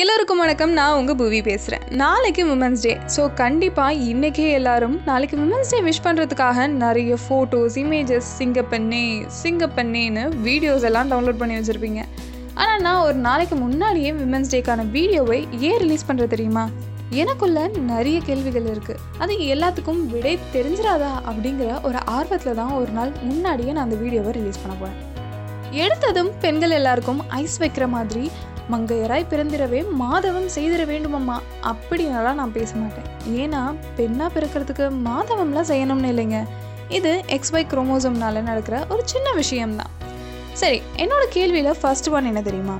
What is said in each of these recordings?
எல்லோருக்கும் வணக்கம். நான் உங்கள் புவி பேசுகிறேன் நாளைக்கு உமன்ஸ் டே ஸோ கண்டிப்பாக இன்றைக்கே எல்லாரும் நாளைக்கு உமன்ஸ் டே விஷ் பண்ணுறதுக்காக நிறைய ஃபோட்டோஸ் இமேஜஸ் சிங்கப்பண்ணே சிங்கப்பண்ணேன்னு வீடியோஸ் எல்லாம் டவுன்லோட் பண்ணி வச்சுருப்பீங்க. ஆனால் நான் ஒரு நாளைக்கு முன்னாடியே விமன்ஸ் டேக்கான வீடியோவை ஏன் ரிலீஸ் பண்ணுற தெரியுமா? எனக்குள்ள நிறைய கேள்விகள் இருக்குது அது எல்லாத்துக்கும் விடை தெரிஞ்சிடாதா அப்படிங்கிற ஒரு ஆர்வத்தில் தான் ஒரு நாள் முன்னாடியே நான் அந்த வீடியோவை ரிலீஸ் பண்ண போகிறேன் எடுத்ததும் பெண்கள் எல்லாருக்கும் ஐஸ் வைக்கிற மாதிரி மங்கையராய் பிறந்திரவே மாதவம் செய்திட வேண்டுமம்மா. அப்படின்னாலாம் நான் பேச மாட்டேன். ஏன்னா பெண்ணாக பிறக்கிறதுக்கு மாதவம்லாம் செய்யணும்னு இல்லைங்க. இது எக்ஸ்ஒய் குரோமோசோம்னால நடக்கிற ஒரு சின்ன விஷயம்தான். சரி என்னோட கேள்வியில் ஃபர்ஸ்ட் ஒன் என்ன தெரியுமா?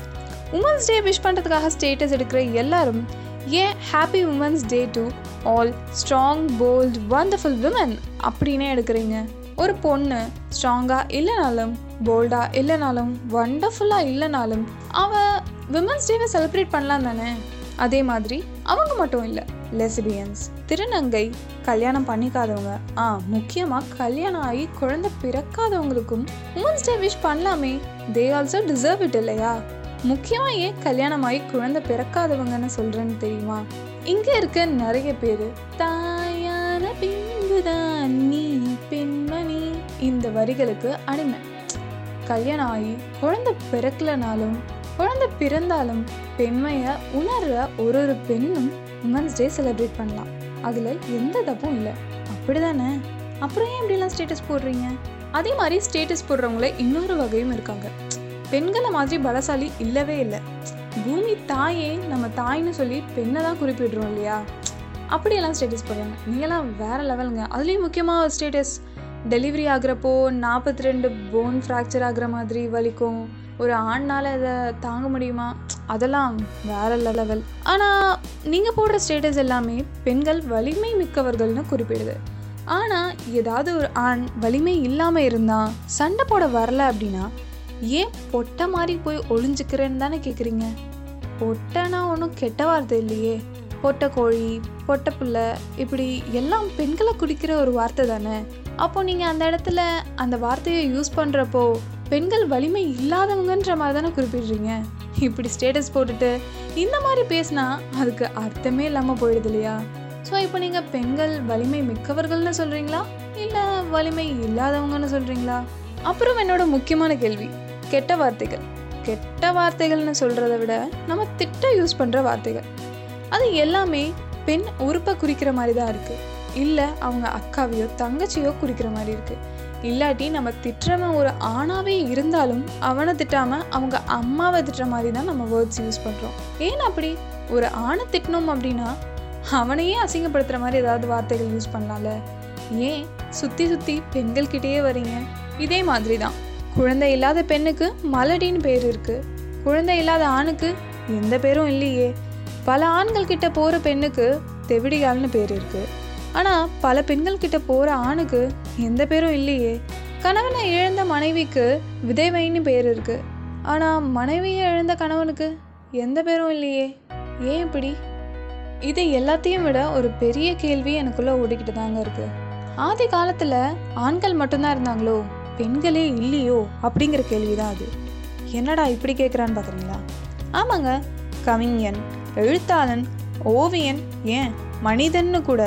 உமன்ஸ் டே விஷ் பண்ணுறதுக்காக ஸ்டேட்டஸ் எடுக்கிற எல்லாரும் ஏன் happy women's day to all strong bold wonderful women அப்படின்னே எடுக்கிறீங்க? ஒரு பொண்ணு ஸ்ட்ராங்காக இல்லைனாலும் போல்டாக இல்லைனாலும் வண்டர்ஃபுல்லாக இல்லைனாலும் அவள் விமன்ஸ் டேவை செலிப்ரேட் பண்ணலாம் தானே? அதே மாதிரி அவங்க மட்டும் இல்லை லெசிபியன்ஸ் திருநங்கை கல்யாணம் பண்ணிக்காதவங்க ஆ முக்கியமாக கல்யாணம் ஆகி குழந்தை பிறக்காதவங்களுக்கும் உமன்ஸ் டே விஷ் பண்ணலாமே. தே ஆல்சோ டிசர்வ் இட் இல்லையா? முக்கியமாக ஏன் கல்யாணம் ஆகி குழந்தை பிறக்காதவங்கன்னு சொல்கிறேன்னு தெரியுமா? இங்கே இருக்க நிறைய பேர் தாயான பின்புதான் நீ பெண்மணி. இந்த வரிகளுக்கு அடிமை. கல்யாணம் ஆகி குழந்தை பிறக்கலனாலும் குழந்தை பிறந்தாலும் பெண்மையை உணர்ற ஒரு ஒரு பெண்ணும் உமன்ஸ் டே செலிப்ரேட் பண்ணலாம். அதில் எந்த தப்பும் இல்லை. அப்படி தானே அப்புறம் ஏன் இப்படிலாம் ஸ்டேட்டஸ் போடுறீங்க? அதே மாதிரி ஸ்டேட்டஸ் போடுறவங்கள இன்னொரு வகையும் இருக்காங்க. பெண்களை மாதிரி பலசாலி இல்லவே இல்லை. பூமி தாயே நம்ம தாய்னு சொல்லி பெண்ணை தான் குறிப்பிடுறோம் இல்லையா? அப்படியெல்லாம் ஸ்டேட்டஸ் போடுறாங்க. நீங்களாம் வேற லெவலுங்க அதுலேயும் முக்கியமாக ஸ்டேட்டஸ் டெலிவரி ஆகிறப்போ நாற்பத்தி ரெண்டு போன் ஃப்ராக்சர் ஆகுற மாதிரி வலிக்கும். ஒரு ஆண்னால் அதை தாங்க முடியுமா? அதெல்லாம் வேற லெவல் ஆனால் நீங்கள் போடுற ஸ்டேட்டஸ் எல்லாமே பெண்கள் வலிமை மிக்கவர்கள்னு குறிப்பிடுது. ஆனால் ஏதாவது ஒரு ஆண் வலிமை இல்லாமல் இருந்தால் சண்டை போட வரல அப்படின்னா ஏன் பொட்டை மாதிரி போய் ஒளிஞ்சுக்கிறேன்னு தானே கேட்குறீங்க பொட்டைனா ஒன்றும் கெட்ட வார்த்தை இல்லையே. பொட்டை கோழி பொட்டை புள்ள இப்படி எல்லாம் பெண்களை குடிக்கிற ஒரு வார்த்தை தானே? அப்போ நீங்கள் அந்த இடத்துல அந்த வார்த்தையை யூஸ் பண்ணுறப்போ பெண்கள் வலிமை இல்லாதவங்கன்ற மாதிரி தானே குறிப்பிடுறீங்க? இப்படி ஸ்டேட்டஸ் போட்டுட்டு இந்த மாதிரி பேசினா அதுக்கு அர்த்தமே இல்லாமல் போயிடுது இல்லையா? ஸோ இப்போ நீங்கள் பெண்கள் வலிமை மிக்கவர்கள்னு சொல்கிறீங்களா இல்லை வலிமை இல்லாதவங்கன்னு சொல்கிறீங்களா அப்புறம் என்னோட முக்கியமான கேள்வி கெட்ட வார்த்தைகள். கெட்ட வார்த்தைகள்னு சொல்கிறத விட நம்ம திட்ட யூஸ் பண்ணுற வார்த்தைகள். அது எல்லாமே பெண் உறுப்பை குறிக்கிற மாதிரி தான் இருக்குது இல்லை அவங்க அக்காவையோ தங்கச்சியோ குறிக்கிற மாதிரி இருக்குது இல்லாட்டி நம்ம திட்டுறவன் ஒரு ஆணாவே இருந்தாலும் அவனை திட்டாம அவங்க அம்மாவை திட்டுற மாதிரி தான் நம்ம வேர்ட்ஸ் யூஸ் பண்ணுறோம் ஏன் அப்படி? ஒரு ஆணை திட்டினோம் அப்படின்னா அவனையே அசிங்கப்படுத்துகிற மாதிரி ஏதாவது வார்த்தைகள் யூஸ் பண்ணலாம்ல? ஏன்? சுற்றி சுற்றி பெண்கள்கிட்டயே வரீங்க இதே மாதிரி தான். குழந்தை இல்லாத பெண்ணுக்கு மலடின்னு பேர் இருக்குது குழந்தை இல்லாத ஆணுக்கு எந்த பேரும் இல்லையே. பல ஆண்கள் கிட்ட போகிற பெண்ணுக்கு தெவிடிகால்னு பேர் இருக்குது ஆனால் பல பெண்கள் கிட்ட போகிற ஆணுக்கு எந்த பேரும் இல்லையே. கணவனை இழந்த மனைவிக்கு விதைவைன்னு பேர் இருக்குது ஆனால் மனைவியை இழந்த கணவனுக்கு எந்த பேரும் இல்லையே. ஏன் இப்படி? இது எல்லாத்தையும் விட ஒரு பெரிய கேள்வி எனக்குள்ளே ஓடிக்கிட்டு தாங்க இருக்குது ஆதி காலத்தில் ஆண்கள் மட்டும்தான் இருந்தாங்களோ? பெண்களே இல்லையோ? அப்படிங்கிற கேள்வி தான் அது. என்னடா இப்படி கேட்குறான்னு பார்க்குறீங்களா ஆமாங்க. கவிஞன் எழுத்தாளன் ஓவியன் ஏன்? மனிதன்னு கூட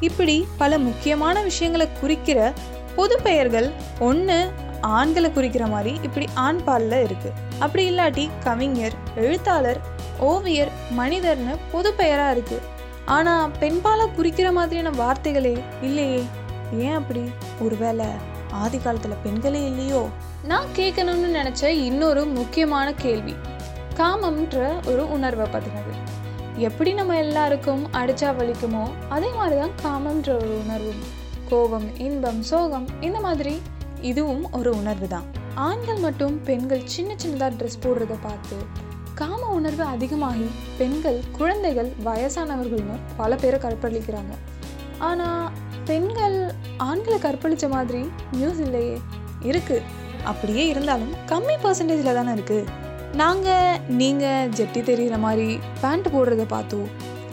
இப்படி பல முக்கியமான விஷயங்களை குறிக்கிற பொது பெயர்கள் ஒன்று ஆண்களை குறிக்கிற மாதிரி இப்படி ஆண் பாலில் இருக்குது அப்படி இல்லாட்டி கவிஞர் எழுத்தாளர் ஓவியர் மனிதர்னு பொது பெயராக இருக்குது ஆனால் பெண்பாலை குறிக்கிற மாதிரியான வார்த்தைகளே இல்லையே. ஏன் அப்படி? ஒருவேளை ஆதி காலத்தில் பெண்களே இல்லையோ? நான் கேட்கணும்னு நினச்ச இன்னொரு முக்கியமான கேள்வி. காமம்ன்ற ஒரு உணர்வை பற்றினது எப்படி நம்ம எல்லாருக்கும் அடிச்சா வலிக்குமோ அதே மாதிரி தான் காமம்ன்ற ஒரு உணர்வும். கோபம் இன்பம் சோகம் இந்த மாதிரி இதுவும் ஒரு உணர்வு தான் ஆண்கள் மட்டும் பெண்கள் சின்ன சின்னதாக ட்ரெஸ் போடுறத பார்த்து காம உணர்வு அதிகமாகி பெண்கள் குழந்தைகள் வயசானவர்கள்னு பல பேரை கற்பழிக்கிறாங்க. ஆனால் பெண்கள் ஆண்களை கற்பழித்த மாதிரி நியூஸ் இல்லையே. இருக்குது அப்படியே இருந்தாலும் கம்மி பர்சன்டேஜில் தானே இருக்குது நாங்கள் நீங்கள் ஜெட்டி தெரிகிற மாதிரி பேண்ட் போடுறத பார்த்தோ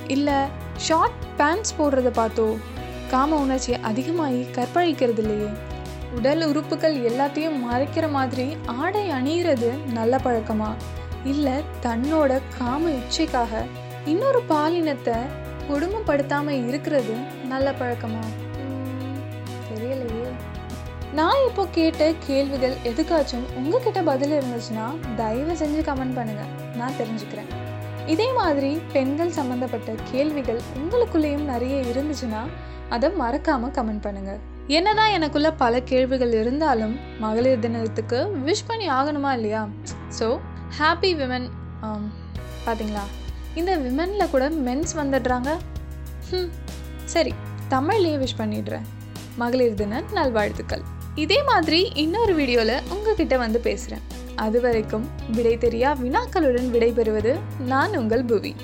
இல்லை ஷார்ட் பேண்ட்ஸ் போடுறத பார்த்தோ காம உணர்ச்சி அதிகமாகி கற்பழிக்கிறது இல்லையே. உடல் உறுப்புகள் எல்லாத்தையும் மறைக்கிற மாதிரி ஆடை அணியிறது நல்ல பழக்கமா? இல்லை தன்னோட காம இச்சைக்காக இன்னொரு பாலினத்தை கொடுமைப்படுத்தாம இருக்கிறது நல்ல பழக்கமா? நான் இப்போ கேட்ட கேள்விகள் எதுக்காச்சும் உங்ககிட்ட பதில் இருந்துச்சுன்னா தயவு செஞ்சு கமெண்ட் பண்ணுங்க. நான் தெரிஞ்சுக்கிறேன். இதே மாதிரி பெண்கள் சம்மந்தப்பட்ட கேள்விகள் உங்களுக்குள்ளேயும் நிறைய இருந்துச்சுன்னா அதை மறக்காம கமெண்ட் பண்ணுங்க. என்னதான் எனக்குள்ள பல கேள்விகள் இருந்தாலும் மகளிர் தினத்துக்கு விஷ் பண்ணி ஆகணுமா இல்லையா? ஸோ ஹாப்பி விமன் um, பார்த்தீங்களா இந்த விமனில் கூட மென்ஸ் வந்துடுறாங்க. ம் சரி தமிழ்லேயே விஷ் பண்ணிடுறேன். மகளிர் தின நல்வாழ்த்துக்கள். இதே மாதிரி இன்னொரு வீடியோவில் உங்ககிட்ட வந்து பேசுகிறேன் அது வரைக்கும் விடை தெரியா வினாக்களுடன் விடைபெறுவது நான் உங்கள் புவி.